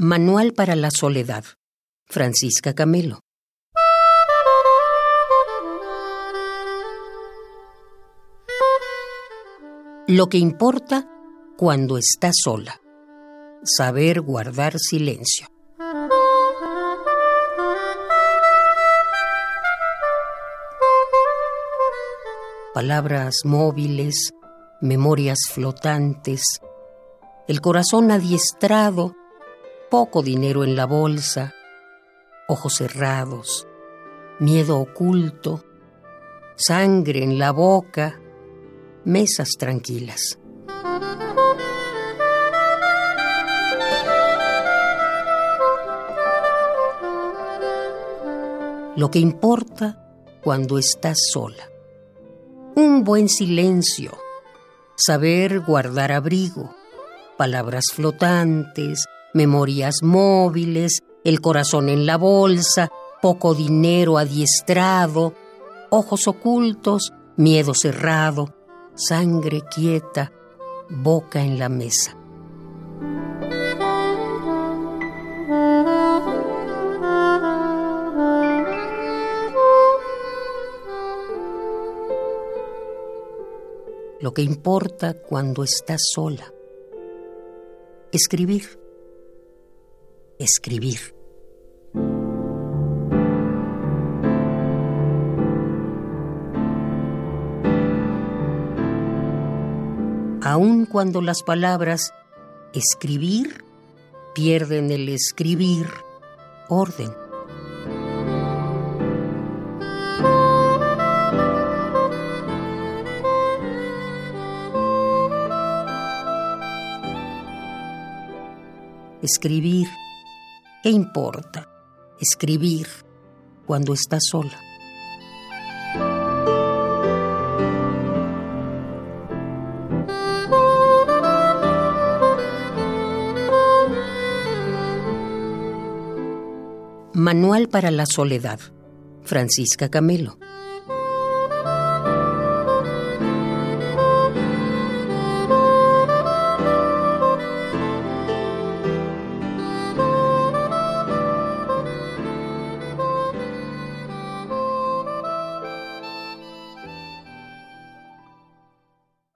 Manual para la Soledad. Francisca Camelo. Lo que importa cuando estás sola. Saber guardar silencio. Palabras móviles, memorias flotantes, el corazón adiestrado poco dinero en la bolsa, ojos cerrados, miedo oculto, sangre en la boca, mesas tranquilas. Lo que importa cuando estás sola. Un buen silencio, saber guardar abrigo, palabras flotantes, memorias móviles, el corazón en la bolsa, poco dinero adiestrado, ojos ocultos, miedo cerrado, sangre quieta, boca en la mesa. Lo que importa cuando estás sola. Escribir escribir. Aun cuando las palabras escribir pierden el escribir orden. Escribir ¿Qué importa escribir cuando estás sola? Manual para la Soledad. Francisca Camelo.